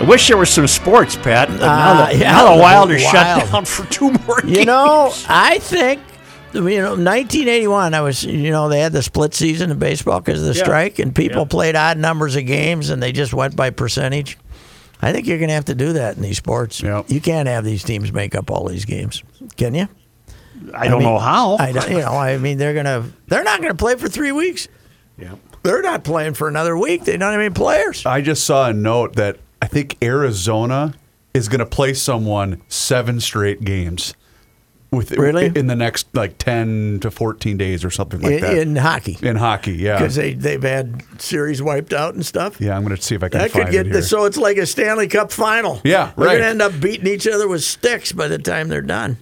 I wish there was some sports, Pat. But now, Uh, the, yeah, now the Wild are shut down for two more games. You know, I think you know 1981. I was you know they had the split season in baseball because of the Yeah. strike, and people Yeah. played odd numbers of games, and they just went by percentage. I think you're going to have to do that in these sports. Yeah. You can't have these teams make up all these games, can you? I don't mean, know how. I don't, you know, I mean, they're gonna they're not going to play for three weeks. yeah. They're not playing for another week. They don't have any players. I just saw a note that I think Arizona is going to play someone seven straight games with Really? in the next like ten to fourteen days or something like in, that in hockey in hockey. Yeah, because they they've had series wiped out and stuff. yeah. I'm going to see if I can That find could get it here. so it's like a Stanley Cup final. Yeah, they're right. gonna end up beating each other with sticks by the time they're done.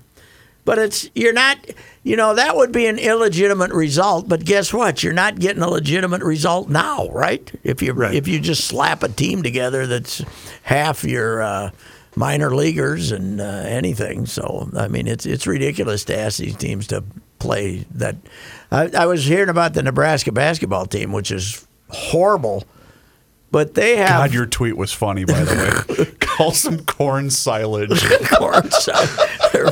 But it's you're not, you know, that would be an illegitimate result. But guess what? You're not getting a legitimate result now, right? If you Right. if you just slap a team together that's half your uh, minor leaguers and uh, anything. So I mean, it's it's ridiculous to ask these teams to play that. I, I was hearing about the Nebraska basketball team, which is horrible. But they have God, your tweet was funny, by the way. Call some corn silage. corn. They're-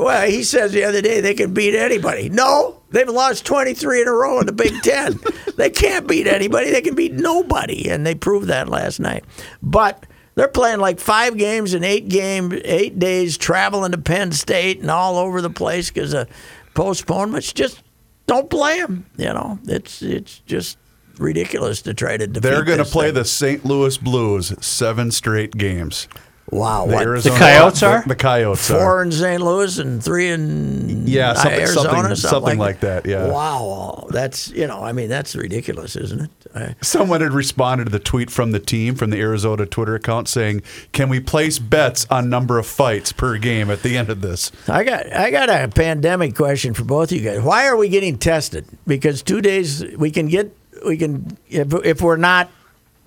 well, he says the other day they can beat anybody. No, they've lost 23 in a row in the Big Ten. they can't beat anybody. They can beat nobody, and they proved that last night. But they're playing like five games in eight game, eight days, traveling to Penn State and all over the place because of postponements. Just don't play them. You know, it's it's just ridiculous to try to defeat. They're going to play thing. the St. Louis Blues seven straight games. Wow. The What, Arizona- Coyotes are? the, the Coyotes are. four in St. Louis and three in Yeah, something- Arizona, something- something like that, yeah. Wow, that's you know, I mean, that's ridiculous, isn't it? I, Someone had responded to the tweet from the team from the Arizona Twitter account saying, "Can we place bets on number of fights per game at the end of this?" I got I got a pandemic question for both of you guys. Why are we getting tested? Because two days we can get we can if, if we're not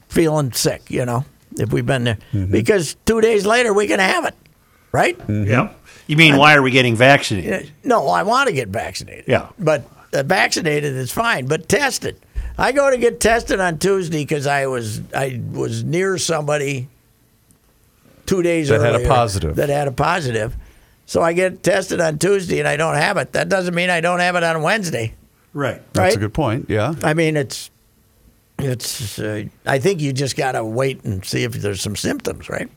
feeling sick, you know, if we've been there. Mm-hmm. Because two days later we can have it, right? Yep. You mean why are we getting vaccinated? No, I want to get vaccinated. Yeah. But uh, vaccinated is fine, but tested. I go to get tested on Tuesday because I was I was near somebody two days That had a positive. That had a positive. So I get tested on Tuesday and I don't have it. That doesn't mean I don't have it on Wednesday, Right. That's right? a good point. Yeah. I mean, it's it's. Uh, I think you just got to wait and see if there's some symptoms, right?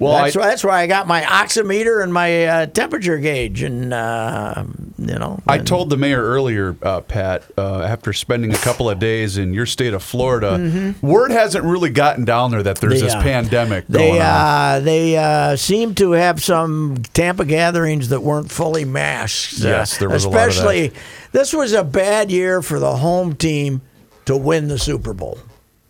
Well, that's I, why that's why I got my oximeter and my uh, temperature gauge, and uh, you know. I and- told the mayor earlier, uh, Pat, uh, after spending a couple of days in your state of Florida, word hasn't really gotten down there that there's They, this uh, pandemic They going on. uh, they uh, seem to have some Tampa gatherings that weren't fully masked. Yes, there was a lot of that. especially this was a bad year for the home team to win the Super Bowl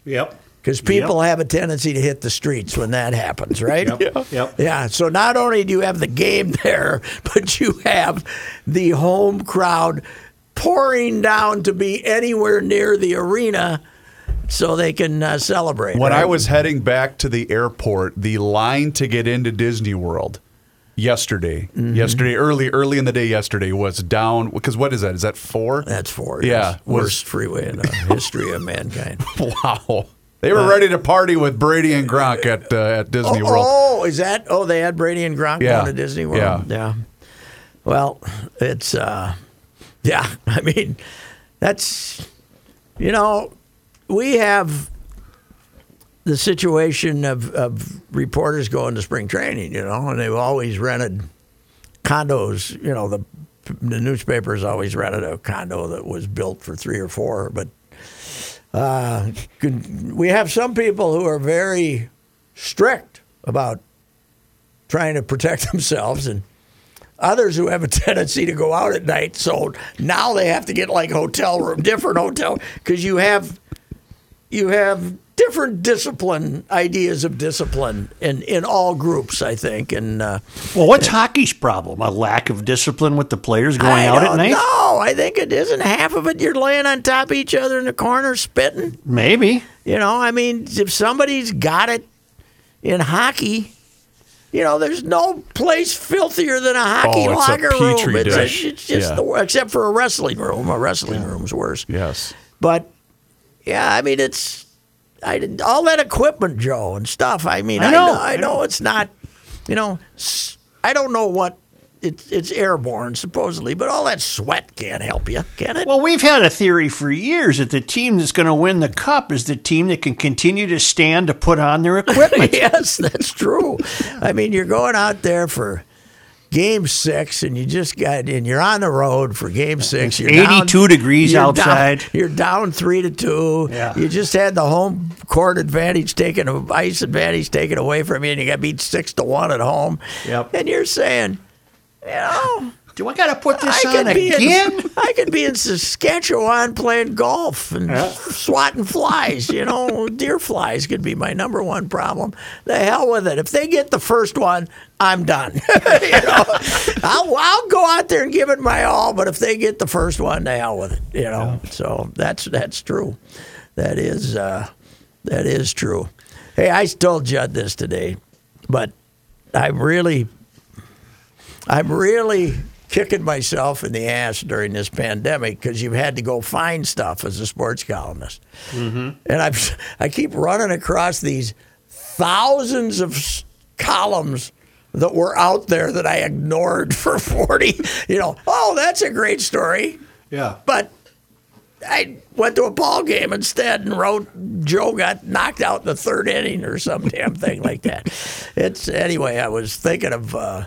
Yep. because people have a tendency to hit the streets when that happens, right? Yep. Yep. Yeah, so not only do you have the game there, but you have the home crowd pouring down to be anywhere near the arena so they can uh, celebrate. When right? I was heading back to the airport, the line to get into Disney World yesterday. Mm-hmm. Yesterday, early, early in the day yesterday was down because what is that? Is that four? That's four. Yeah, yes. was- worst freeway in the history of mankind. wow. They were ready to party with Brady and Gronk at uh, at Disney oh, World. oh, is that? Oh, they had Brady and Gronk Yeah. going to Disney World. Yeah. Well, it's uh, yeah. I mean, that's you know, we have the situation of, of reporters going to spring training, you know, and they've always rented condos. You know, the the newspapers always rented a condo that was built for three or four, but uh, we have some people who are very strict about trying to protect themselves and others who have a tendency to go out at night so now they have to get like hotel room different hotel because you have you have different discipline ideas of discipline in in all groups i think and uh, Well, what's hockey's problem? A lack of discipline with the players going I out at night? No, I think it isn't half of it. You're laying on top of each other in the corner, spitting. Maybe. You know, I mean, if somebody's got it in hockey, you know, there's no place filthier than a hockey Oh, it's a locker petri room. It's, dish. it's just Yeah. the except for a wrestling room. A wrestling room's worse. Yes. But yeah, I mean, it's I all that equipment, Joe, and stuff. I mean, I I know, know, I know, know. it's not. You know, s- I don't know what. It's, it's airborne supposedly, but all that sweat can't help you, can it? Well, we've had a theory for years that the team that's going to win the cup is the team that can continue to stand to put on their equipment. yes, that's true. I mean, you're going out there for game six, and you just got, and you're on the road for game six. You're 82 degrees you're outside. Down, you're down three to two. Yeah. You just had the home court advantage taken, ice advantage taken away from you, and you got beat six to one at home. Yep. And you're saying, you know. Do I got to put this I on again? in I could be in Saskatchewan playing golf and swatting flies. You know, deer flies could be my number one problem. The hell with it. If they get the first one, I'm done. you know, I'll, I'll go out there and give it my all. But if they get the first one, the hell with it. You know, so that's that's true. That is uh, that is true. Hey, I told Judd this today, but I really I'm really kicking myself in the ass during this pandemic because you've had to go find stuff as a sports columnist, mm-hmm. and I've I keep running across these thousands of s- columns that were out there that I ignored for forty. You know, oh, that's a great story, Yeah. but. I went to a ball game instead and wrote Joe got knocked out in the third inning or some damn thing like that. It's anyway. I was thinking of uh,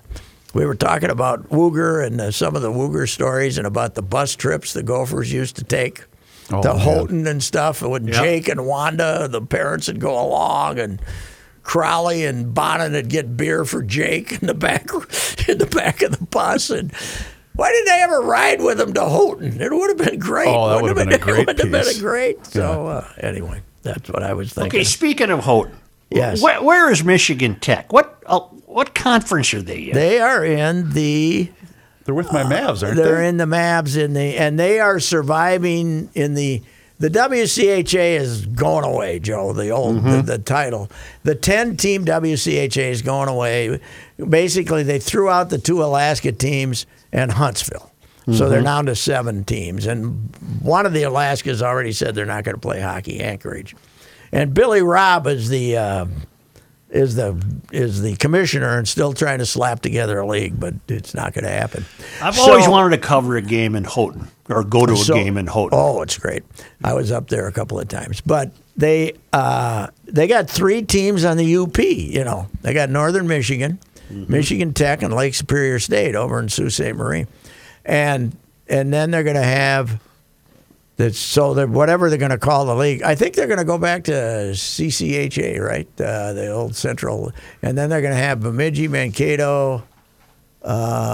we were talking about Wooger and uh, some of the Wooger stories and about the bus trips the Gophers used to take Oh, to man. Houghton and stuff. And when Yep. Jake and Wanda, the parents would go along and. Crowley and Bonnet would get beer for Jake in the back in the back of the bus and why didn't they ever ride with him to Houghton? It would have been great. Oh, that Wouldn't have been a great It would have been piece. a great. So uh, anyway, that's what I was thinking. Okay, speaking of Houghton, Yes. where, where is Michigan Tech? What uh, what conference are they in? They are in the They're with my Mavs, aren't they're they? in the Mavs in the and they are surviving in the the WCHA is going away, Joe. The old the, the title, the ten team WCHA is going away. Basically, they threw out the two Alaska teams and Huntsville, so they're down to seven teams. And one of the Alaskas already said they're not going to play hockey. Anchorage, and Billy Robb is the. Uh, is the is the commissioner and still trying to slap together a league, but it's not going to happen. I've So- always wanted to cover a game in Houghton or go to a so- game in Houghton. Oh, it's great. I was up there a couple of times, but they uh, they got three teams on the UP. You know, they got Northern Michigan, Mm-hmm. Michigan Tech, and Lake Superior State over in Sault Ste. Marie, and and then they're going to have. That so they're, whatever they're going to call the league, I think they're going to go back to CCHA, right? Uh, the old Central, and then they're going to have Bemidji, Mankato,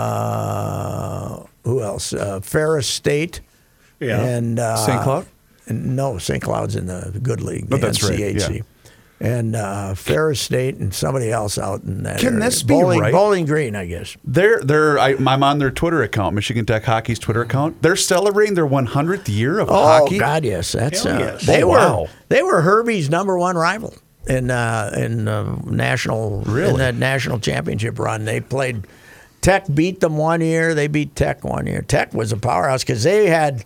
uh, who else? Uh, Ferris State, Yeah. and uh, St. Cloud? and- no, St. Cloud's in the good league, the that's right, yeah. And uh, Ferris State and somebody else out in that. Can area. this be Bowling, right? Bowling Green, I guess. They're they're I, I'm on their Twitter account, Michigan Tech Hockey's Twitter account. They're celebrating their 100th year of Oh hockey. Oh God, yes, that's uh, yes. they Oh, were wow. they were Herbie's number one rival in uh, in uh, national Really? in that national championship run. They played Tech beat them one year. They beat Tech one year. Tech was a powerhouse because they had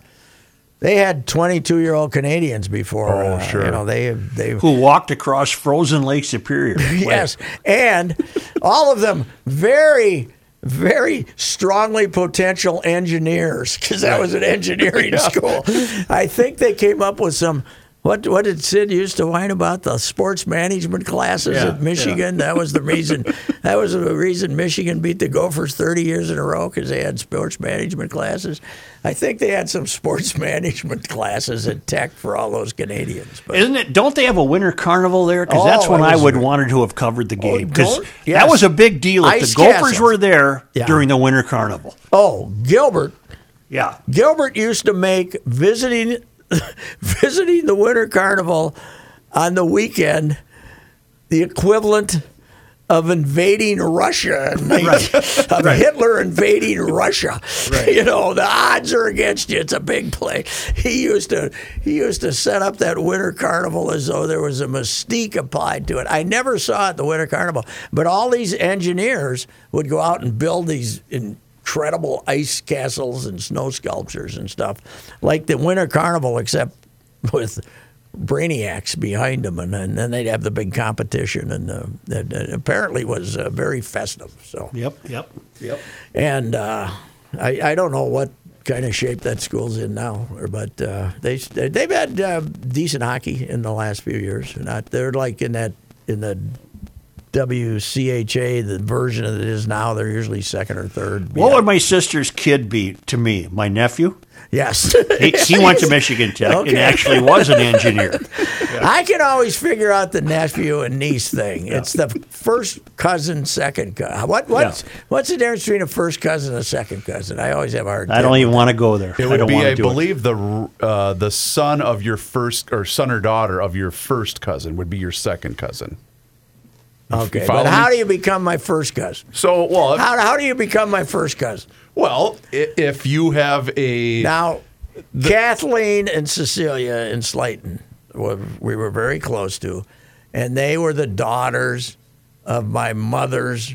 they had 22 year old Canadians before. Oh, uh, sure. You know they they Who walked across frozen Lake Superior? yes, and all of them very, very strongly potential engineers because that was an engineering school. I think they came up with some. What what did Sid used to whine about the sports management classes Yeah, at Michigan? That was the reason. that was the reason Michigan beat the Gophers thirty years in a row because they had sports management classes. I think they had some sports management classes at Tech for all those Canadians. But Isn't it? Don't they have a winter carnival there? Because Oh, that's when I was- would wanted to have covered the oh, game. Because don't- yes. that was a big deal. If Ice the Gophers castles. were there Yeah. during the winter carnival. oh, Gilbert Yeah. Gilbert used to make visiting visiting the winter carnival on the weekend the equivalent of invading Russia, of Hitler invading Russia. You know, the odds are against you. It's a big play. He used to he used to set up that winter carnival as though there was a mystique applied to it. I never saw it the winter carnival, but all these engineers would go out and build these incredible ice castles and snow sculptures and stuff, like the winter carnival, except with brainiacs behind them, and, then then they'd have the big competition, and uh, that that apparently was uh, very festive. So, Yep. Yep. Yep. and uh, I I don't know what kind of shape that school's in now, but uh, they they've had uh, decent hockey in the last few years. Not they're like in that in the. WCHA, the version that it is now, they're usually second or third. What would my sister's kid be to me? My nephew? Yes. He, he went to Michigan Tech and actually was an engineer. I can always figure out the nephew and niece thing. It's the first cousin, second cousin. What what's what's the difference between a first cousin and a second cousin? I always have a hard. I don't even want to go there. It I would don't be, want to I do believe, the uh, the son of your first or son or daughter of your first cousin would be your second cousin. Okay, but me? how do you become my first cousin? So, well, if- How, how do you become my first cousin? well, if you have a Now, Kathleen and Cecilia in Slayton, we were very close to, and they were the daughters of my mother's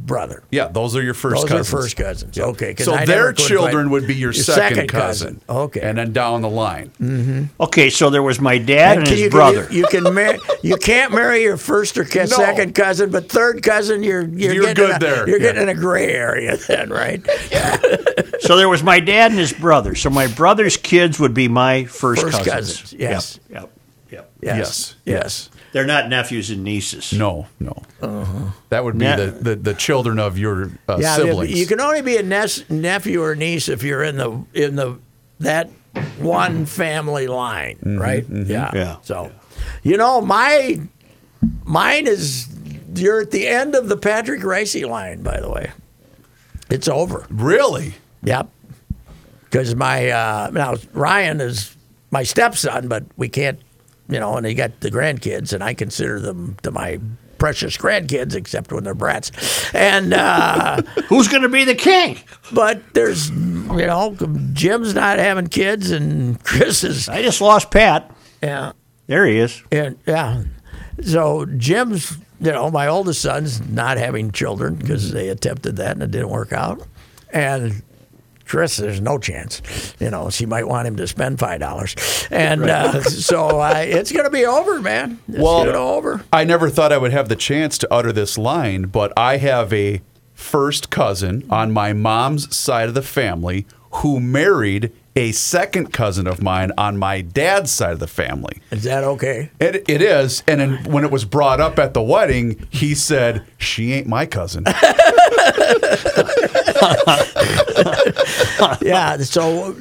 brother. yeah, those are your first Those cousins. are first cousins. Yeah. Okay, 'cause so I their children quite- would be your, your second, second cousin. cousin. Okay. and then down the line. Mm-hmm. Okay, so there was my dad and, can his you, brother. You, you can marry. You can't marry your first or ca- No. second cousin, but third cousin, you're you're, You're getting good a, there. You're Yeah. getting in a gray area then, right? so there was my dad and his brother. So my brother's kids would be my first, First cousins. cousins, yes. Yep. Yep. Yep. Yes. Yes. Yes. They're not nephews and nieces. No, no. That would be Ne- the, the, the children of your uh, Yeah. siblings. You can only be a nes- nephew or niece if you're in the in the that one family line, Mm-hmm, right? Yeah. Yeah. So, you know, my mine is you're at the end of the Patrick Reusse line, by the way. It's over. really? Yep. Because my uh, now Ryan is my stepson, but we can't, you know, and they got the grandkids, and I consider them to my precious grandkids, except when they're brats. And uh, Who's going to be the king? but there's, you know, Jim's not having kids, and Chris is, I just lost Pat. yeah, There he is. and yeah. So Jim's, you know, my oldest son's not having children because they attempted that and it didn't work out. And Chris, there's no chance. You know, she might want him to spend five dollars, and uh, so uh, it's going to be over, man. It's Well- over. I never thought I would have the chance to utter this line, but I have a first cousin on my mom's side of the family who married a second cousin of mine on my dad's side of the family. Is that okay? It, it is. And then when it was brought up at the wedding, he said, She ain't my cousin. yeah. So,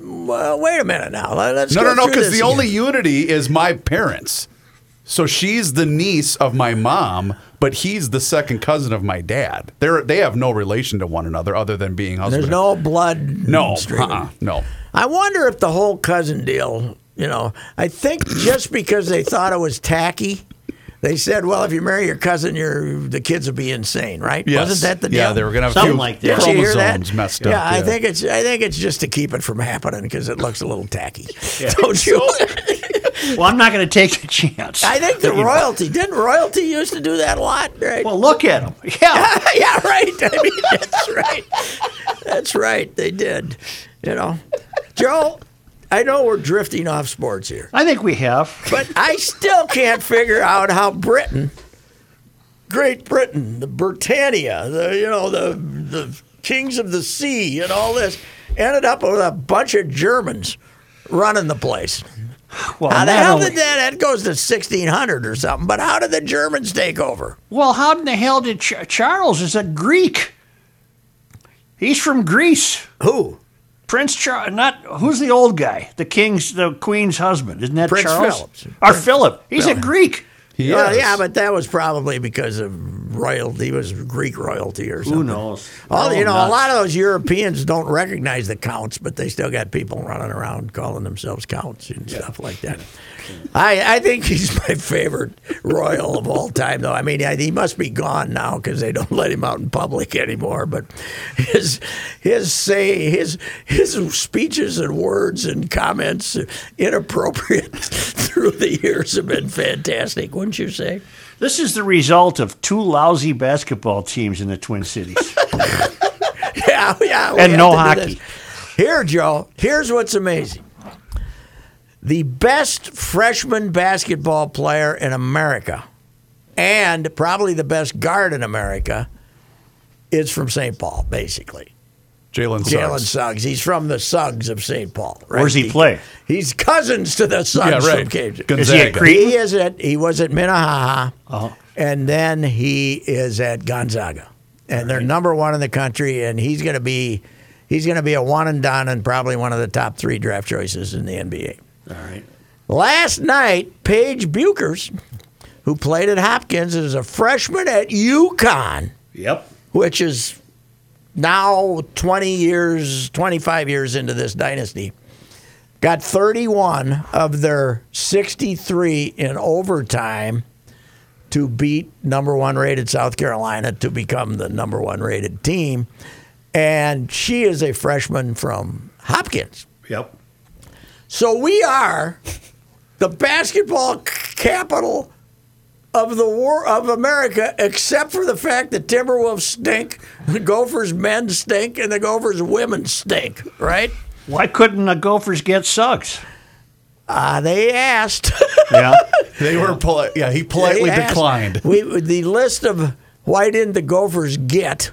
well, wait a minute now. Let- Let's No, no, no, because the again. only unity is my parents. So she's the niece of my mom, but he's the second cousin of my dad. They're they have no relation to one another other than being husband. There's no blood. no, uh-uh, no. I wonder if the whole cousin deal, you know, I think just because they thought it was tacky, they said, well, if you marry your cousin, your the kids will be insane, right? Yes. Wasn't that the deal? Yeah, they were gonna have a Something few like that. Did you hear that? chromosomes messed up. Yeah, I think it's I think it's just to keep it from happening because it looks a little tacky. Don't you? Well, I'm not going to take the chance. I think the royalty didn't royalty used to do that a lot, right? Well, look at them. Yeah. yeah, right. I mean, that's right. That's right. They did. You know, Joe. I know we're drifting off sports here, I think we have. but I still can't figure out how Britain, Great Britain, the Britannia, the you know the the kings of the sea, and all this, ended up with a bunch of Germans running the place. Well, How the not hell only- did that? That goes to 1600 or something. But how did the Germans take over? Well, how in the hell did Ch- Charles is a Greek? He's from Greece. Who? Prince Charles, not who's the old guy? The king's, the queen's husband, isn't that Prince Charles? Philip. Or Philip? He's a Greek. He Well, is. yeah, but that was probably because of royalty. He was Greek royalty or something. Who knows? All, They're oh, you know, all a lot of those Europeans don't recognize the counts, but they still got people running around calling themselves counts and stuff like that. I, I think he's my favorite royal of all time, though. I mean, I, he must be gone now because they don't let him out in public anymore. But his his say his his speeches and words and comments, inappropriate through the years, have been fantastic, wouldn't you say? This is the result of two lousy basketball teams in the Twin Cities. Yeah, yeah. And no hockey. Here, Joe, here's what's amazing. The best freshman basketball player in America, and probably the best guard in America, is from St. Paul, basically. Jalen Suggs. Jalen Suggs. Suggs. He's from the Suggs of St. Paul. Right? Where's he play? He's cousins to the Suggs Yeah, right. from Cajun. Gonzaga. Is he at Creighton? He is at he was at Minnehaha, Uh-huh. and then he is at Gonzaga, and they're number one in the country. And he's going to be he's going to be a one and done, and probably one of the top three draft choices in the NBA. All right. Last night, Paige Bueckers, who played at Hopkins, is a freshman at UConn, Yep. which is now 20 years, 25 years into this dynasty. Got 31 of their 63 in overtime to beat number one rated South Carolina to become the number one rated team. And she is a freshman from Hopkins. Yep. So we are the basketball capital of the war of America, except for the fact that Timberwolves stink, the Gophers men stink, and the Gophers women stink. Right? Why couldn't the Gophers get Suggs? Uh, they asked. Yeah. They were poli- yeah, he politely declined. We the list of why didn't the Gophers get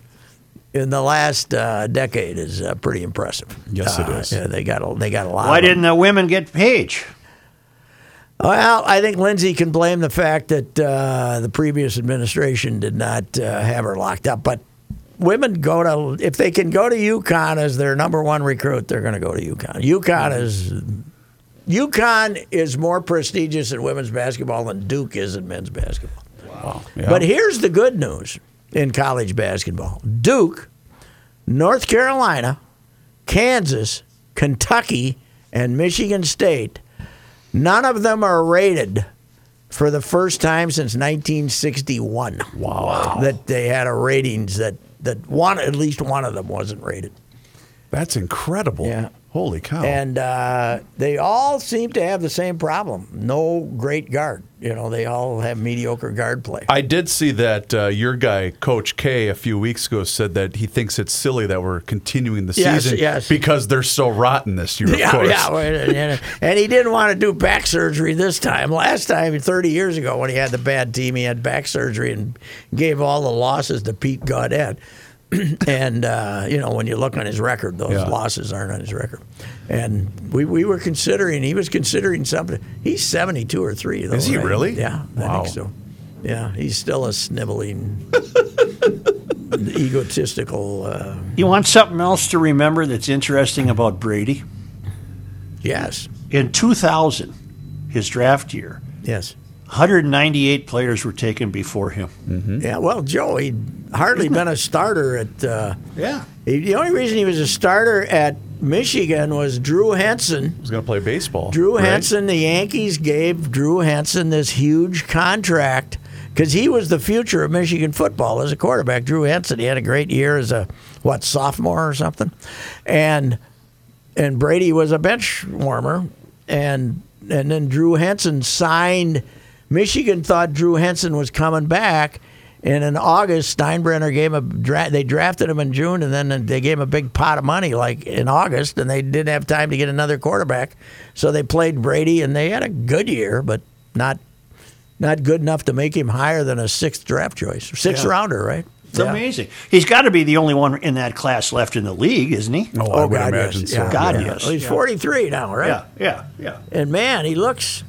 in the last uh, decade is uh, pretty impressive. Yes, it Uh, is. yeah, they got a, they got a lot. Why of didn't the women get Paige? Well, I think Lindsay can blame the fact that uh, the previous administration did not uh, have her locked up. But women go to if they can go to UConn as their number one recruit, they're going to go to UConn. UConn is UConn is more prestigious in women's basketball than Duke is in men's basketball. Yeah. But here's the good news in college basketball: Duke, North Carolina, Kansas, Kentucky, and Michigan State. None of them are rated for the first time since 1961. Wow. That they had a ratings that, that one, at least one of them wasn't rated. That's incredible. Yeah. Holy cow. And uh, they all seem to have the same problem no great guard. You know, they all have mediocre guard play. I did see that uh, your guy, Coach K, a few weeks ago said that he thinks it's silly that we're continuing the Yes, season yes. because they're so rotten this year, of yeah, course. yeah. And, and he didn't want to do back surgery this time. Last time, 30 years ago, when he had the bad team, he had back surgery and gave all the losses to Pete Gaudet. and, uh, you know, when you look on his record, those Yeah. losses aren't on his record. And we, we were considering, he was considering something. He's 72 or 3. Though, Is he right? really? Yeah, I Wow. think so. Yeah, he's still a sniveling, egotistical. Uh, You want something else to remember that's interesting about Brady? yes, In 2000, his draft year, yes. 198 players were taken before him. Yeah, well, Joe, he'd hardly been a starter at. Uh, Yeah. he, the only reason he was a starter at Michigan was Drew Henson. He's going to play baseball. Drew right? Henson, the Yankees gave Drew Henson this huge contract because he was the future of Michigan football as a quarterback. Drew Henson, he had a great year as a what sophomore or something, and and Brady was a bench warmer, and and then Drew Henson signed. Michigan thought Drew Henson was coming back, and in August Steinbrenner gave him a dra- they drafted him in June, and then they gave him a big pot of money like in August, and they didn't have time to get another quarterback, so they played Brady, and they had a good year, but not not good enough to make him higher than a sixth draft choice, sixth Yeah. rounder, right? It's amazing. He's got to be the only one in that class left in the league, isn't he? Oh, I oh, would God, imagine yes. so. Yeah. God, Yeah. yes. Well, he's Yeah. 43 now, right? Yeah, yeah, yeah. And man, he looks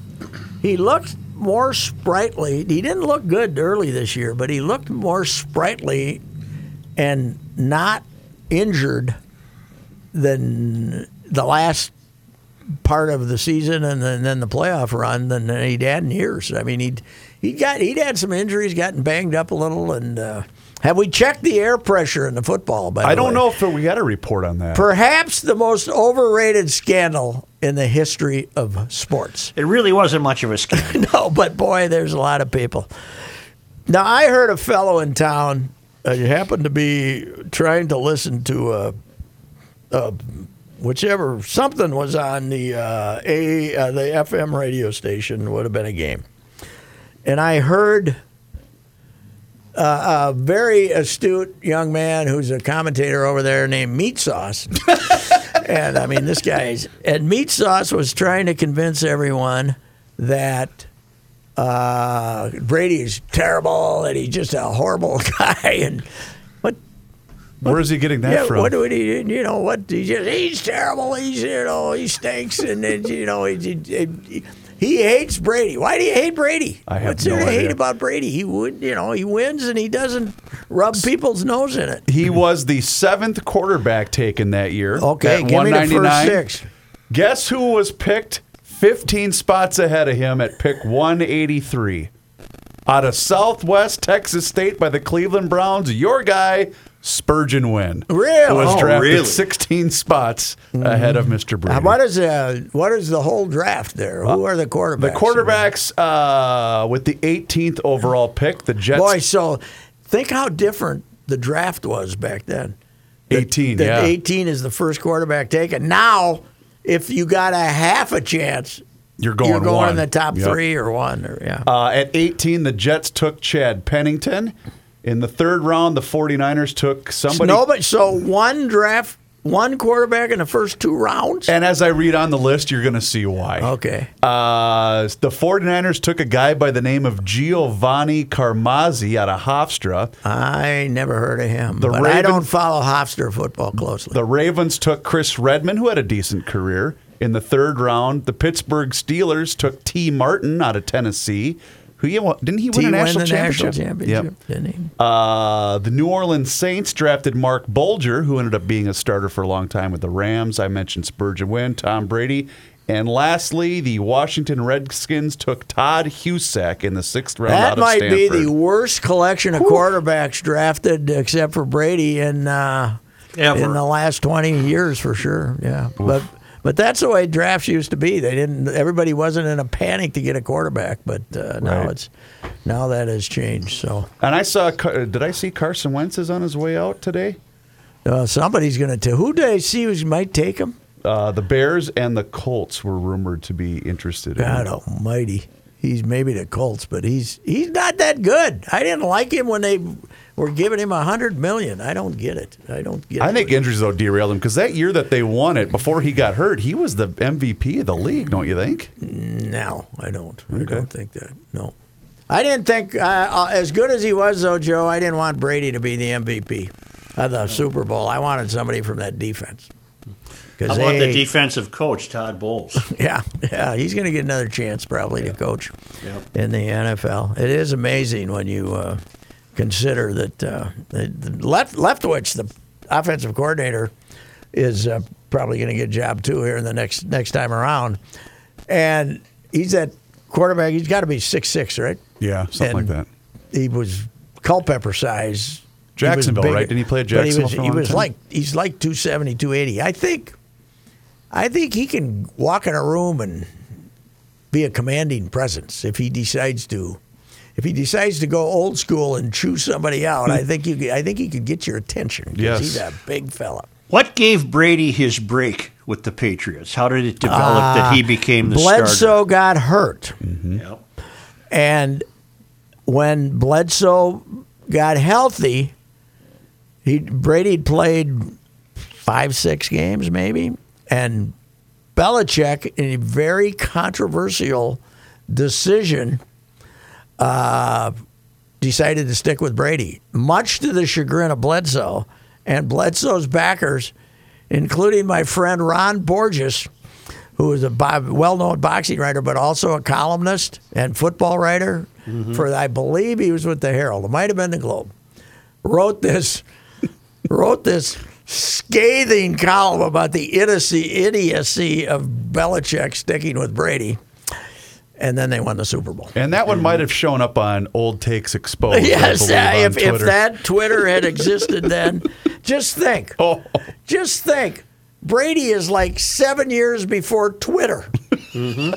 he looks more sprightly. He didn't look good early this year, but he looked more sprightly and not injured than the last part of the season and then, then the playoff run than he'd had in years. I mean, he'd he got he'd had some injuries, gotten banged up a little, and uh, have we checked the air pressure in the football? By I the don't way? know if we had a report on that. Perhaps the most overrated scandal in the history of sports. It really wasn't much of a scandal. No, but boy, there's a lot of people. Now, I heard a fellow in town uh, happened to be trying to listen to a, a whichever something was on the uh, a uh, the FM radio station would have been a game, and I heard uh, a very astute young man who's a commentator over there named Meat Sauce. and I mean, this guy's and Meat Sauce was trying to convince everyone that uh, Brady is terrible and he's just a horrible guy. And what? Where is he getting that yeah, from? what would he? You know what? He just he's terrible. He's you know he stinks and then you know he, he, he hates Brady. Why do you hate Brady? I have What's there no to hate about Brady? He would you know he wins and he doesn't rub people's nose in it. he was the seventh quarterback taken that year. Okay, at give me the first 199. six. Guess who was picked 15 spots ahead of him at pick 183? Out of Southwest Texas State by the Cleveland Browns, your guy, Spurgeon Wynn. Really? Was Oh, drafted really? 16 spots ahead of Mr. Brady. Uh, What is uh, what is the whole draft there? Who are the quarterbacks? the quarterbacks uh, with the 18th overall pick, the Jets. Boy, so think how different the draft was back then. 18, That yeah. 18 is the first quarterback taken. Now, if you got a half a chance, You're going you're going one. in the top Yep. three or one. Or, yeah. Uh, at 18, the Jets took Chad Pennington. In the third round, the 49ers took somebody. no, but so one draft, one quarterback in the first two rounds. And as I read on the list, you're going to see why. okay. Uh, the 49ers took a guy by the name of Giovanni Carmazzi out of Hofstra. I never heard of him. The but I don't follow Hofstra football closely. The Ravens took Chris Redman, who had a decent career. In the third round, the Pittsburgh Steelers took Tee Martin out of Tennessee. Who you, didn't he win T a won national the championship? national championship, Yep. didn't he? Uh, the New Orleans Saints drafted Marc Bulger, who ended up being a starter for a long time with the Rams. I mentioned Spurgeon Wynn, Tom Brady. And lastly, the Washington Redskins took Todd Husak in the sixth round out That of might be the worst collection of quarterbacks drafted, except for Brady, in uh, Ever. in the last twenty years for sure. Yeah, but but that's the way drafts used to be. They didn't. Everybody wasn't in a panic to get a quarterback, but uh, now Right. it's now that has changed. So And I saw, did I see Carson Wentz is on his way out today? uh, somebody's going to. Who did I see who might take him? Uh, the Bears and the Colts were rumored to be interested in God him. Almighty. He's maybe the Colts, but he's he's not that good. I didn't like him when they were giving him a hundred million. I don't get it. I don't get it. I think injuries though derailed him because that year that they won it before he got hurt, he was the MVP of the league. Don't you think? No, I don't. I don't think that. No. I didn't think, uh, uh, as good as he was, though, Joe, I didn't want Brady to be the MVP of the Super Bowl. I wanted somebody from that defense. I want about the defensive coach, Todd Bowles? yeah, yeah, he's going to get another chance probably to coach Yep. in the NFL. It is amazing when you uh, consider that uh, Left, Leftwich, the offensive coordinator, is uh, probably going to get a job too here in the next next time around, and he's that quarterback. He's got to be six six, right? Yeah, something And like that. He was Culpepper size. Jacksonville, big- right? Didn't he play at but Jacksonville He for a was, he was like he's like 270, 280. I think, I think he can walk in a room and be a commanding presence if he decides to. If he decides to go old school and chew somebody out, I hmm. think you. could- I think he could get your attention. 'cause Yes. he's a big fella. What gave Brady his break with the Patriots? How did it develop that ah, he became the Bledsoe starter? got hurt. Mm-hmm. Yep. And when Bledsoe got healthy, he Brady played five, six games maybe, and Belichick, in a very controversial decision, uh, decided to stick with Brady, much to the chagrin of Bledsoe and Bledsoe's backers, including my friend Ron Borges, who is a well-known boxing writer, but also a columnist and football writer. For I believe he was with the Herald. It might have been the Globe. Wrote this, wrote this scathing column about the idiocy, idiocy of Belichick sticking with Brady, and then they won the Super Bowl. And that one might have shown up on Old Takes Exposed. Yes, believe, uh, if, if that Twitter had existed then, just think. Oh. Just think. Brady is like seven years before Twitter. You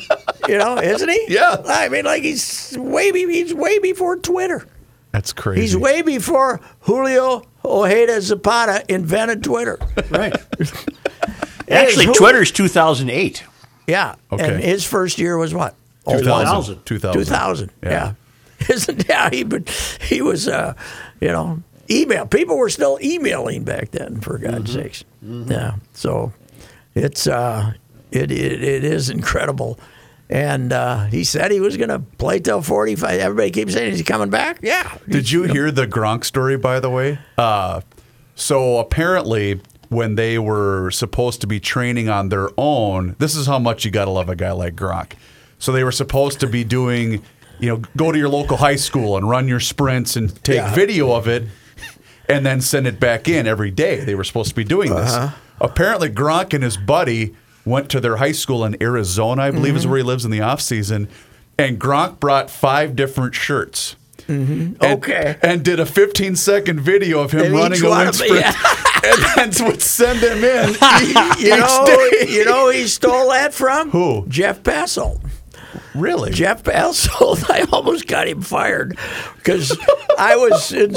know, isn't he? Yeah. I mean, like he's way be, he's way before Twitter. That's crazy. He's way before Julio Ojeda Zapata invented Twitter. Right. Actually, who- Twitter's 2008. Yeah. Okay. And his first year was what? Oh, 2000. 2000. 2000. 2000. Yeah. Isn't yeah, he but he was uh, you know, email. People were still emailing back then for God's sakes. Yeah. So it's uh it it, it is incredible. And uh, he said he was going to play till 45. Everybody keeps saying, is he coming back? Yeah. Did you hear the Gronk story, by the way? Uh, so apparently, when they were supposed to be training on their own, this is how much you got to love a guy like Gronk. So they were supposed to be doing, you know, go to your local high school and run your sprints and take Yeah. video of it and then send it back in every day. They were supposed to be doing this. Uh-huh. Apparently, Gronk and his buddy went to their high school in Arizona, I believe Mm-hmm. is where he lives in the off season, and Gronk brought five different shirts. And, Okay. And did a 15 second video of him And running a wind sprint. yeah. and then would send him in You each know, day. you know, who he stole that from Who? Jeff Passolt. Really? Jeff Passolt, I almost got him fired because I was in.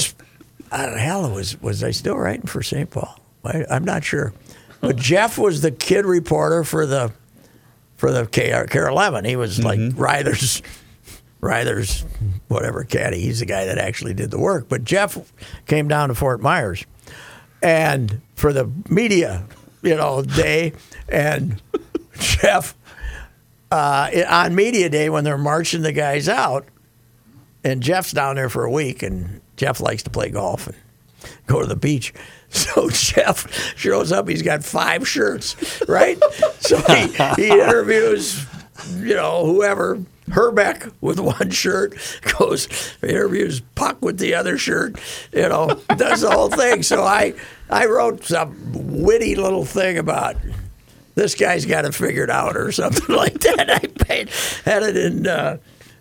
I don't know, hell, was was I still writing for St. Paul? I, I'm not sure, but Jeff was the kid reporter for the for the KR, KARE 11. He was like mm-hmm. Ryder's Ryder's whatever caddy. He's the guy that actually did the work. But Jeff came down to Fort Myers, and for the media, you know, day, and Jeff uh, on media day when they're marching the guys out, and Jeff's down there for a week, and Jeff likes to play golf and go to the beach. So Jeff shows up. He's got five shirts, right? so he, he interviews, you know, whoever. Hrbek with one shirt goes interviews Puck with the other shirt, you know, does the whole thing. So I I wrote some witty little thing about this guy's got it figured out or something like that. I paid, had it in. Uh,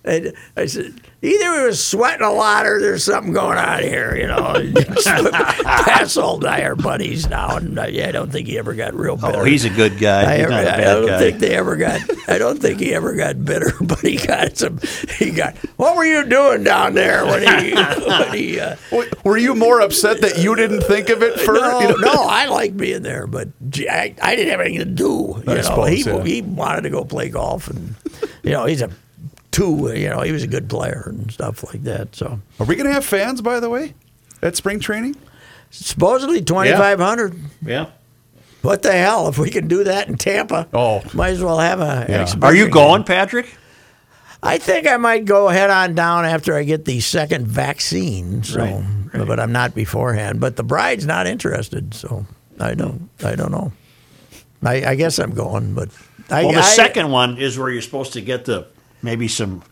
and I said either he was sweating a lot or there's something going on here. You know, Passolt and I are buddies now, and I, I don't think he ever got real bitter. Oh, he's a good guy. I, ever, not a I bad don't guy. think they ever got. I don't think he ever got bitter, but he got some. He got. What were you doing down there when he? When he uh, Were you more upset that you didn't think of it first? no, You know? no, I like being there, but gee, I, I didn't have anything to do. You I know, suppose, he yeah. he wanted to go play golf, and you know he's a two. You know he was a good player and stuff like that. So Are we going to have fans, by the way, at spring training? supposedly twenty five hundred. Yeah. What the hell? If we can do that in Tampa, Oh. might as well have a. Yeah. Are you going, Patrick? I think I might go head on down after I get the second vaccine. So, Right, but I'm not beforehand. But the bride's not interested, so I don't. I don't know. I, I guess I'm going, but I, Well, the I- second one is where you're supposed to get the maybe some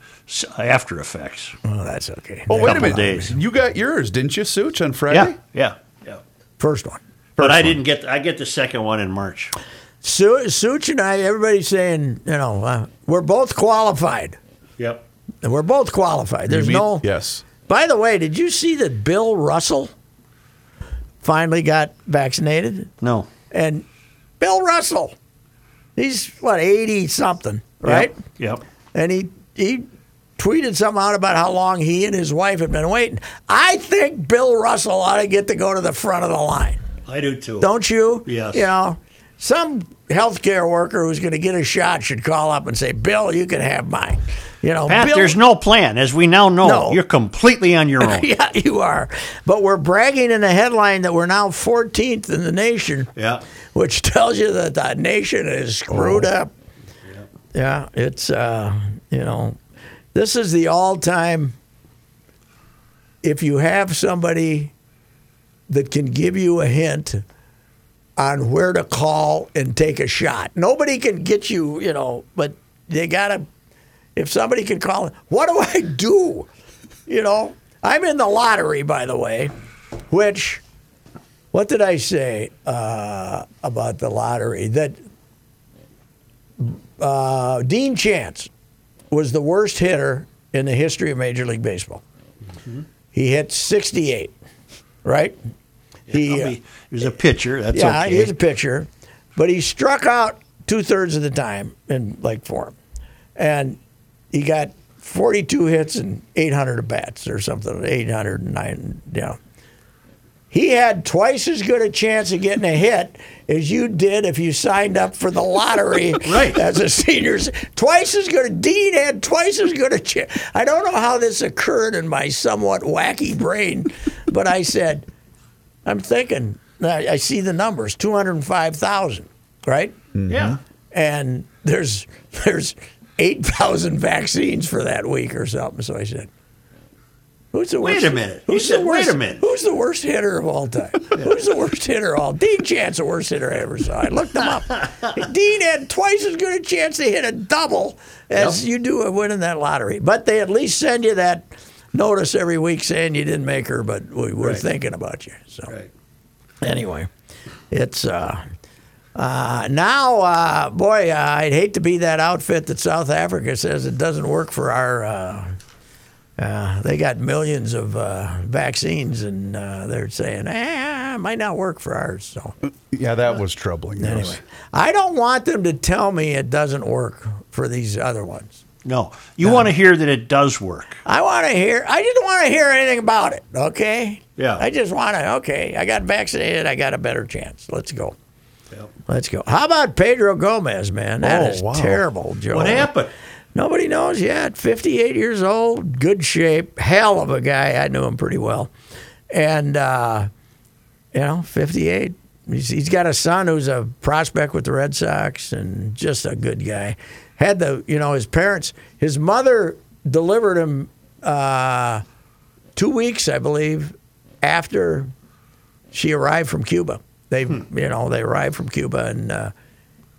after effects. Oh, that's okay. Oh, wait a minute. days. You got yours, didn't you, Such, on Friday? Yeah, yeah, yeah. First one. But I didn't get. I get the second one in March. Su- Such and I, everybody's saying, you know, uh, we're both qualified. Yep. And We're both qualified. There's You mean- no. Yes. By the way, did you see that Bill Russell finally got vaccinated? No. And Bill Russell, he's what eighty something, right? Yep. yep. And he he tweeted something out about how long he and his wife had been waiting. I think Bill Russell ought to get to go to the front of the line. I do too. Don't you? Yes. You know, some healthcare worker who's going to get a shot should call up and say, "Bill, you can have mine." You know, Pat, Bill, there's no plan. As we now know, No. you're completely on your own. yeah, you are. But we're bragging in the headline that we're now 14th in the nation, yeah. which tells you that the nation is screwed Oh. up. Yeah, it's uh, you know, this is the all-time. If you have somebody that can give you a hint on where to call and take a shot, nobody can get you, you know, but they gotta. If somebody can call, what do I do? You know, I'm in the lottery, by the way, which, what did I say uh, about the lottery? That uh, Dean Chance was the worst hitter in the history of Major League Baseball. He hit 68, right? He, I'll be- he was a pitcher. That's yeah, okay. was a pitcher, but he struck out two thirds of the time in like form, and he got 42 hits and 800 at bats or something, 809. Yeah, he had twice as good a chance of getting a hit as you did if you signed up for the lottery Right. as a senior. Twice as good. Dean had twice as good a chance. I don't know how this occurred in my somewhat wacky brain, but I said. I'm thinking, I see the numbers 205,000, right? Mm-hmm. yeah. And there's there's 8,000 vaccines for that week or something. So I said, Who's the Wait worst? a minute. Who's the "Wait worst? a minute." Who's the worst hitter of all time? Who's the worst hitter of all? Dean Chance, the worst hitter I ever saw. I looked him up. Dean had twice as good a chance to hit a double as you do of winning that lottery. But they at least send you that notice every week saying you didn't make her, but we were Right. thinking about you. So Right. anyway, it's uh, uh, now, uh, boy, uh, I'd hate to be that outfit that South Africa says it doesn't work for our. Uh, they got millions of uh, vaccines, and uh, they're saying, eh, it might not work for ours. So Yeah, that was troubling. yes. I don't want them to tell me it doesn't work for these other ones. No. You want to hear that it does work. I want to hear. I just want to hear anything about it. Okay. Yeah. I just want to. Okay. I got vaccinated. I got a better chance. Let's go. Let's go. How about Pedro Gomez, man? That Oh, is wow. terrible, Joe. What happened? Nobody knows yet. 58 years old, good shape, hell of a guy. I knew him pretty well. And, uh, you know, 58. He's, he's got a son who's a prospect with the Red Sox and just a good guy. Had the, you know, his parents, his mother delivered him uh, two weeks, I believe, after she arrived from Cuba. They, you know, they arrived from Cuba and, uh,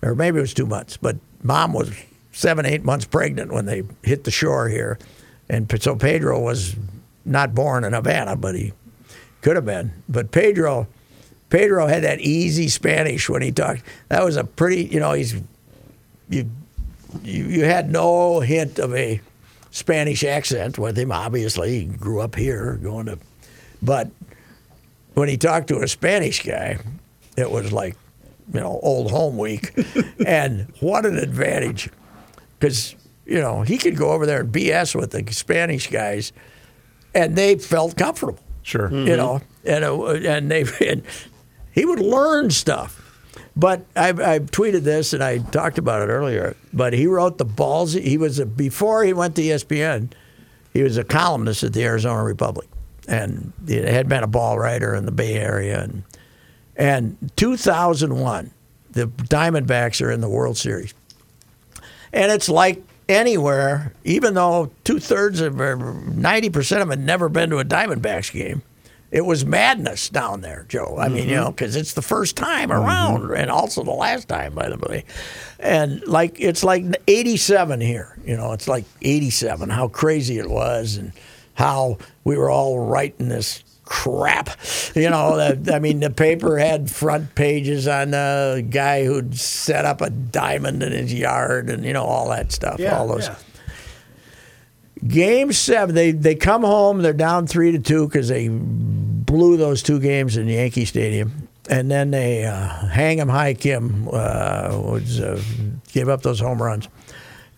or maybe it was two months, but mom was seven, eight months pregnant when they hit the shore here. And so Pedro was not born in Havana, but he could have been. But Pedro, Pedro had that easy Spanish when he talked. That was a pretty, you know, he's, you, you, you had no hint of a Spanish accent with him. Obviously, he grew up here going to, but when he talked to a Spanish guy, it was like, you know, old home week. and what an advantage. Because, you know, he could go over there and BS with the Spanish guys, and they felt comfortable, Sure. you mm-hmm. know, and, it, and they, and he would learn stuff. But I've, I've tweeted this and I talked about it earlier. But he wrote the balls. He was a, before he went to ESPN. He was a columnist at the Arizona Republic, and he had been a ball writer in the Bay Area. And and 2001, the Diamondbacks are in the World Series, and it's like anywhere. Even though two thirds of ninety percent of them had never been to a Diamondbacks game, it was madness down there, Joe. I mean, you mm-hmm. know, because it's the first time mm-hmm. around, and also the last time, by the way. And like it's like '87 here. You know, it's like '87. How crazy it was, and how we were all writing this crap. You know, the, I mean, the paper had front pages on the guy who'd set up a diamond in his yard, and you know all that stuff. all those. yeah. Game seven, they they come home. They're down three to two because they blew those two games in Yankee Stadium, and then they uh, hang 'em high. Kim uh, was uh, gave up those home runs,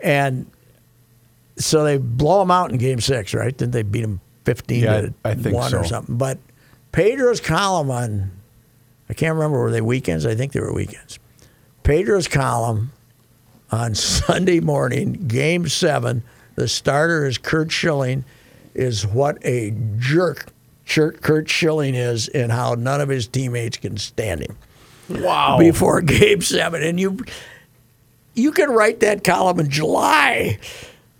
and so they blow them out in Game six. Right? Didn't they beat them fifteen Yeah, to I think one or something? But Pedro's column on I can't remember were they weekends. I think they were weekends. Pedro's column on Sunday morning, Game Seven. The starter is Curt Schilling. Is what a jerk Curt Schilling is, and how none of his teammates can stand him. Wow. Before Game Seven, and you you can write that column in July.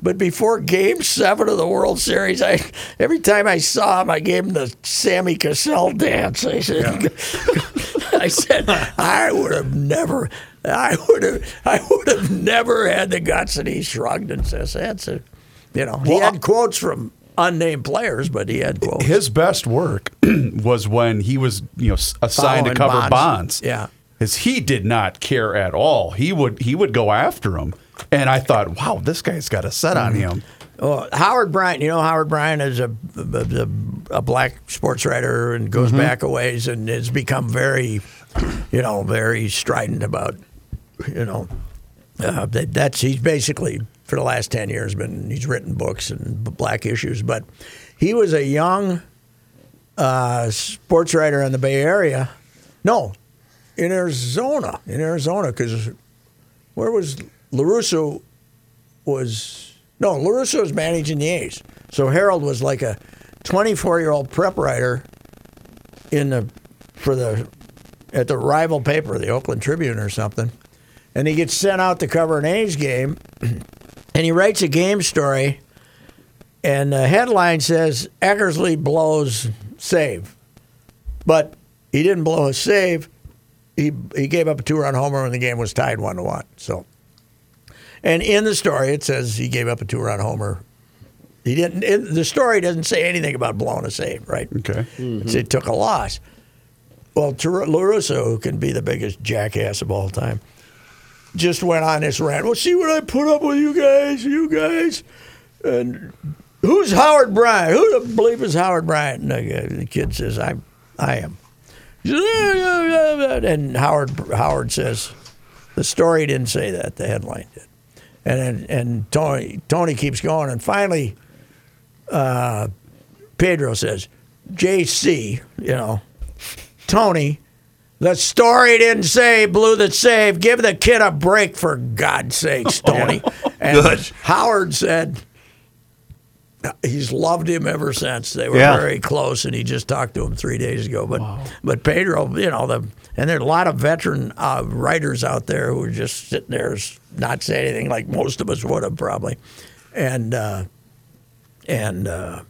But before Game Seven of the World Series, I every time I saw him, I gave him the Sammy Cassell dance. I said, yeah. I said, I would have never, I would have, I would have never had the guts. And he shrugged and says, "That's it." You know, he Well, had quotes from unnamed players, but he had quotes. His best work was when he was, you know, assigned to cover Bonds. bonds. Yeah. because he did not care at all. He would he would go after him, and I thought, wow, this guy's got a set on Mm-hmm. him. Well, Howard Bryant, you know, Howard Bryant is a, a, a black sports writer and goes back a ways and has become very, you know, very strident about, you know, uh, that, that's he's basically for the last ten years been he's written books and black issues, but he was a young uh, sports writer in the Bay Area. No, in Arizona, in Arizona, because where was La Russa? Was no La Russa was managing the A's, so Harold was like a 24 year old prep writer in the for the at the rival paper, the Oakland Tribune or something, and he gets sent out to cover an A's game, and he writes a game story, and the headline says Eckersley blows save, but he didn't blow a save. He he gave up a two run homer when the game was tied one to one. So, and in the story it says he gave up a two run homer. He didn't. It, the story doesn't say anything about blowing a save, right? Okay, It's- It took a loss. Well, La Russa, who can be the biggest jackass of all time, just went on this rant. Well, see what I put up with you guys, you guys. And who's Howard Bryant? Who the bleep is Howard Bryant? And the, kid says, I, I am. And Howard, Howard says, the story didn't say that. The headline did. And and Tony Tony keeps going, and finally, uh, Pedro says, "JC, you know, Tony, the story didn't say blew the save. Give the kid a break for God's sakes, Tony." And Good. Howard said. He's loved him ever since. They were Yeah. very close, and he just talked to him three days ago. But but Pedro, you know, the and there are a lot of veteran uh, writers out there who are just sitting there, not saying anything like most of us would have probably, and uh, and uh,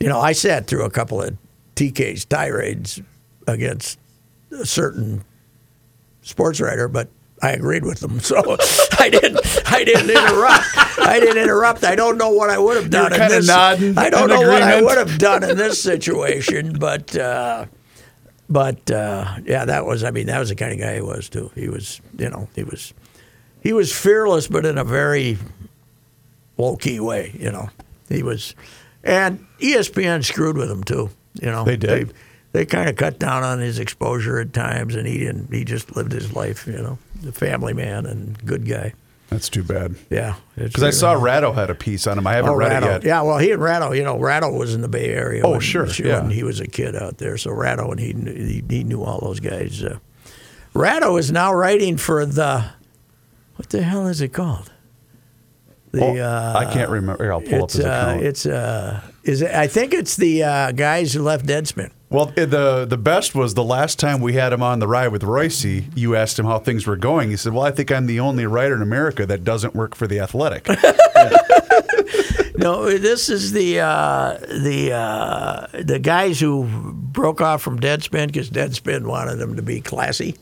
you know, I sat through a couple of TK's tirades against a certain sports writer, but I agreed with them, so I didn't. I didn't interrupt. I didn't interrupt. I don't know what I would have done. in kinda this, nodding I don't know what I would have done in this situation, but uh, but uh, yeah, that was. I mean, that was the kind of guy he was too. He was, you know, he was he was fearless, but in a very low key way. You know, he was, and ESPN screwed with him too. You know, They did. They, they kind of cut down on his exposure at times, and he didn't. He just lived his life. You know, the family man and good guy. that's too bad. Yeah, Because I saw Ratto had a piece on him. I haven't Oh, read Ratto. it yet. Yeah, well, he and Ratto, you know, Ratto was in the Bay Area. Oh, when, sure, when yeah. he was a kid out there. So Ratto and he knew, he, he knew all those guys. Uh, Ratto is now writing for the what the hell is it called? The Oh, uh, I can't remember. Here, I'll pull up his uh, account. it's uh, is it, I think it's the uh, guys who left Deadspin. Well, eh, the the best was the last time we had him on the ride with Reusse. You asked him how things were going. He said, "Well, I think I'm the only writer in America that doesn't work for the Athletic." No, this is the uh, the uh, the guys who broke off from Deadspin because Deadspin wanted them to be classy.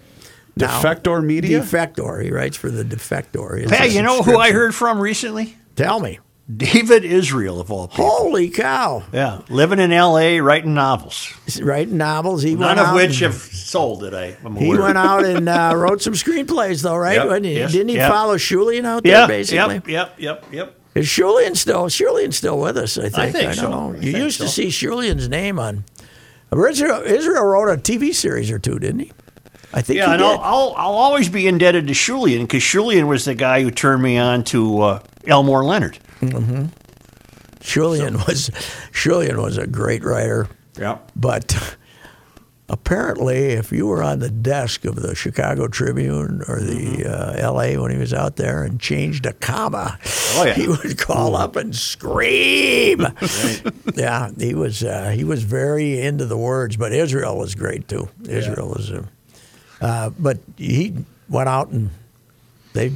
Now- Defector Media? Defector. He writes for the Defector. It's Hey, you know who I heard from recently? Tell me. David Israel, of all people. Holy cow! Yeah, living in L.A., writing novels, writing novels. He none of which and- have sold that I am he went out and uh, wrote some screenplays, though, right? Yep, he? yes, Didn't he yep. follow Schulian out there, Yeah, basically? yep, yep, yep, yep. Is Schulian still Schulian's still with us? I think. think don't so. know. I You used so. to see Schulian's name on. Israel, Israel wrote a TV series or two, didn't he? I think Yeah, and. I'll, I'll, I'll always be indebted to Schulian because Schulian was the guy who turned me on to uh, Elmore Leonard. Schulian was Schulian was a great writer, Yeah. but apparently, if you were on the desk of the Chicago Tribune or the uh, L.A. when he was out there and changed a comma, Oh, yeah. he would call up and scream. Yeah, he was uh, he was very into the words, but Israel was great too. Israel was, uh, uh, but he went out and they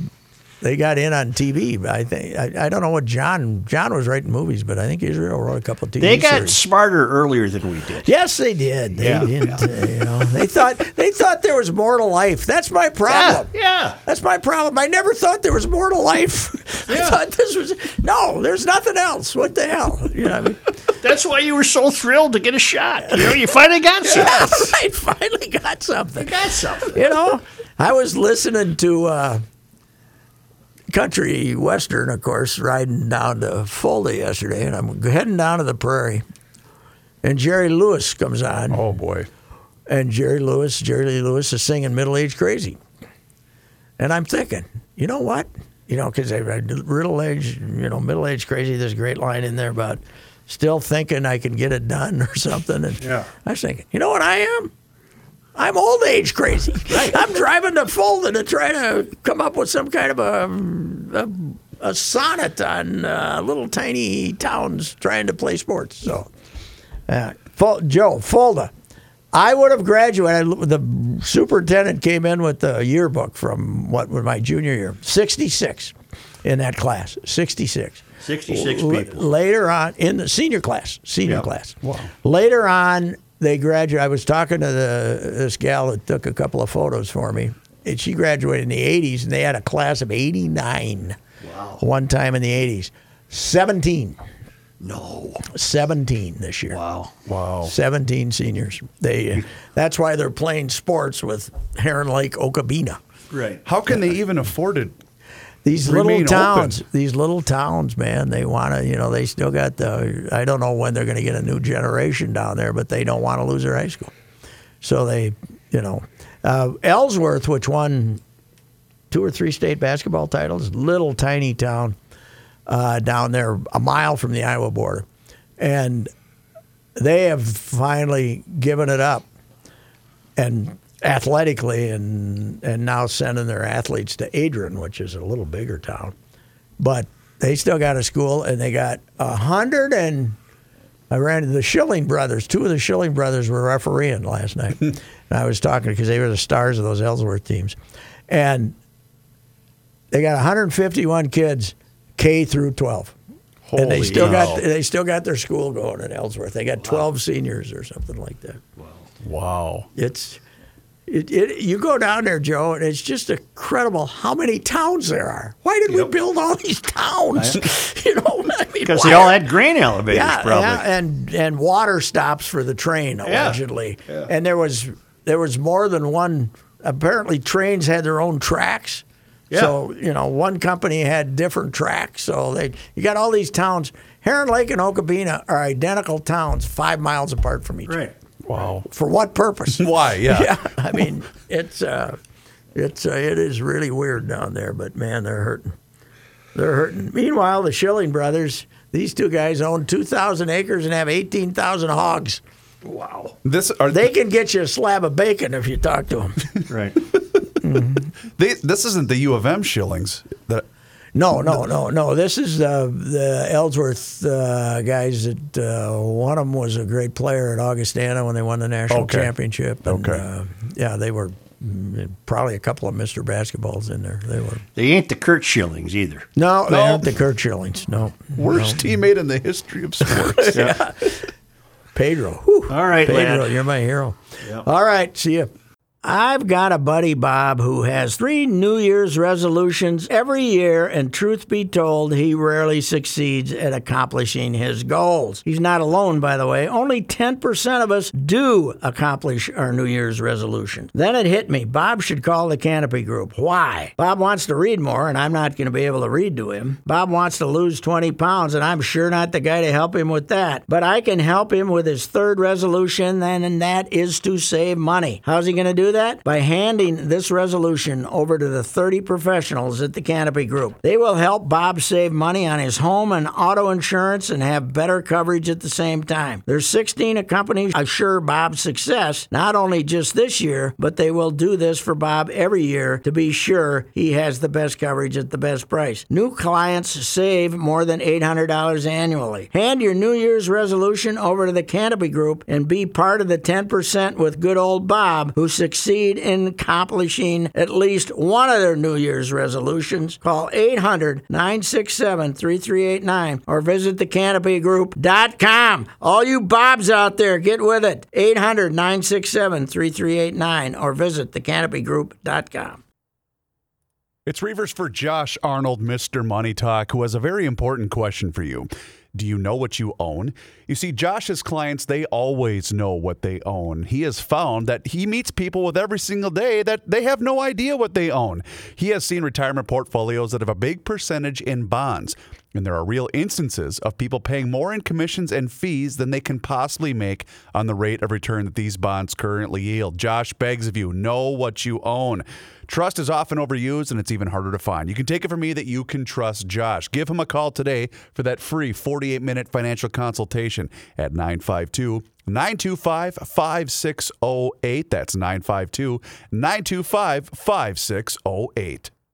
they got in on TV. I think I, I don't know what John John was writing movies, but I think Israel wrote a couple of TV They got series. smarter earlier than we did. Yes, they did. They Yeah. didn't. Uh, you know, they thought they thought there was more to life. That's my problem. yeah. That's my problem. I never thought there was more to life. I thought this was no. There's nothing else. What the hell? You know. I mean? That's why you were so thrilled to get a shot. You know, you finally got something. Yeah, right. Finally got something. Got something. You know, I was listening to uh, country western, of course, riding down to Fulda yesterday, and I'm heading down to the prairie, and Jerry Lewis comes on. Oh boy. and Jerry Lewis, Jerry Lee Lewis is singing "Middle Age Crazy," and I'm thinking, you know what? You know, because middle age, you know, middle age crazy. There's a great line in there about still thinking I can get it done or something. And Yeah. I was thinking, you know what I am? I'm old age crazy. I'm driving to Fulda to try to come up with some kind of a a, a sonnet on uh, little tiny towns trying to play sports. So, uh, Ful- Joe Fulda, I would have graduated. The superintendent came in with the yearbook from what was my junior year, sixty six, in that class, sixty six. 66 L- people. Later on, in the senior class, senior Yep. class. Wow. Later on, they graduated. I was talking to the, this gal that took a couple of photos for me. And she graduated in the 80s, and they had a class of 89 Wow. one time in the 80s. 17. No. 17 this year. Wow. Wow. 17 seniors. They. That's why they're playing sports with Heron Lake, Okabena. Right. How can they even afford it? These little towns, open. these little towns, man, they want to, you know, they still got the, I don't know when they're going to get a new generation down there, but they don't want to lose their high school. So they, you know, uh, Ellsworth, which won two or three state basketball titles, little tiny town uh, down there, a mile from the Iowa border. And they have finally given it up and athletically and and now sending their athletes to Adrian, which is a little bigger town. But they still got a school and they got a hundred and I ran into the Schilling brothers. Two of the Schilling brothers were refereeing last night. and I was talking because they were the stars of those Ellsworth teams. And they got 151 kids K through 12. and they still cow. got they still got their school going in Ellsworth. They got 12 seniors or something like that. Wow. Wow. It's it, it, you go down there, Joe, and it's just incredible how many towns there are. Why did we build all these towns? you know, I mean, Because they all had grain elevators, yeah, probably. yeah, and and water stops for the train allegedly, Yeah. and there was there was more than one. Apparently, trains had their own tracks. Yeah. So you know, one company had different tracks. So they you got all these towns. Heron Lake and Okabena are identical towns, five miles apart from each. other. Right. Wow. For what purpose? Why? Yeah. yeah, I mean, it's uh, it's uh, it is really weird down there, but man, they're hurting. They're hurting. Meanwhile, the Schilling brothers, these two guys own two thousand acres and have eighteen thousand hogs. Wow. This are They can get you a slab of bacon if you talk to them. Right. they, this isn't the U of M shillings. That No, no, no, no. This is uh, the Ellsworth uh, guys. That uh, one of them was a great player at Augustana when they won the national Okay. championship. And, Okay. uh, yeah, they were mm, probably a couple of Mister Basketballs in there. They were. They ain't the Curt Schillings either. No, they No. aren't the Curt Schillings. No, worst teammate in the history of sports. yeah. Pedro. Whew. All right, Pedro, lad. you're my hero. All right, see you. I've got a buddy, Bob, who has three New Year's resolutions every year, and truth be told, he rarely succeeds at accomplishing his goals. He's not alone, by the way. Only 10% of us do accomplish our New Year's resolution. Then it hit me Bob should call the Canopy Group. Why? Bob wants to read more, and I'm not going to be able to read to him. Bob wants to lose 20 pounds, and I'm sure not the guy to help him with that. But I can help him with his third resolution, and that is to save money. How's he going to do that? By handing this resolution over to the 30 professionals at the Canopy Group. They will help Bob save money on his home and auto insurance and have better coverage at the same time. There's 16 companies assure Bob's success, not only just this year, but they will do this for Bob every year to be sure he has the best coverage at the best price. New clients save more than $800 annually. Hand your New Year's resolution over to the Canopy Group and be part of the 10% with good old Bob who succeed in accomplishing at least one of their New Year's resolutions. Call 800 967 3389 or visit thecanopygroup.com. All you Bobs out there, get with it. 800 967 3389 or visit thecanopygroup.com. It's Reavers for Josh Arnold, Mr. Money Talk, who has a very important question for you. Do you know what you own? You see, Josh's clients, they always know what they own. He has found that he meets people with every single day that they have no idea what they own. He has seen retirement portfolios that have a big percentage in bonds. And there are real instances of people paying more in commissions and fees than they can possibly make on the rate of return that these bonds currently yield. Josh begs of you, know what you own. Trust is often overused and it's even harder to find. You can take it from me that you can trust Josh. Give him a call today for that free 48 minute financial consultation at 952 925 5608. That's 952 925 5608.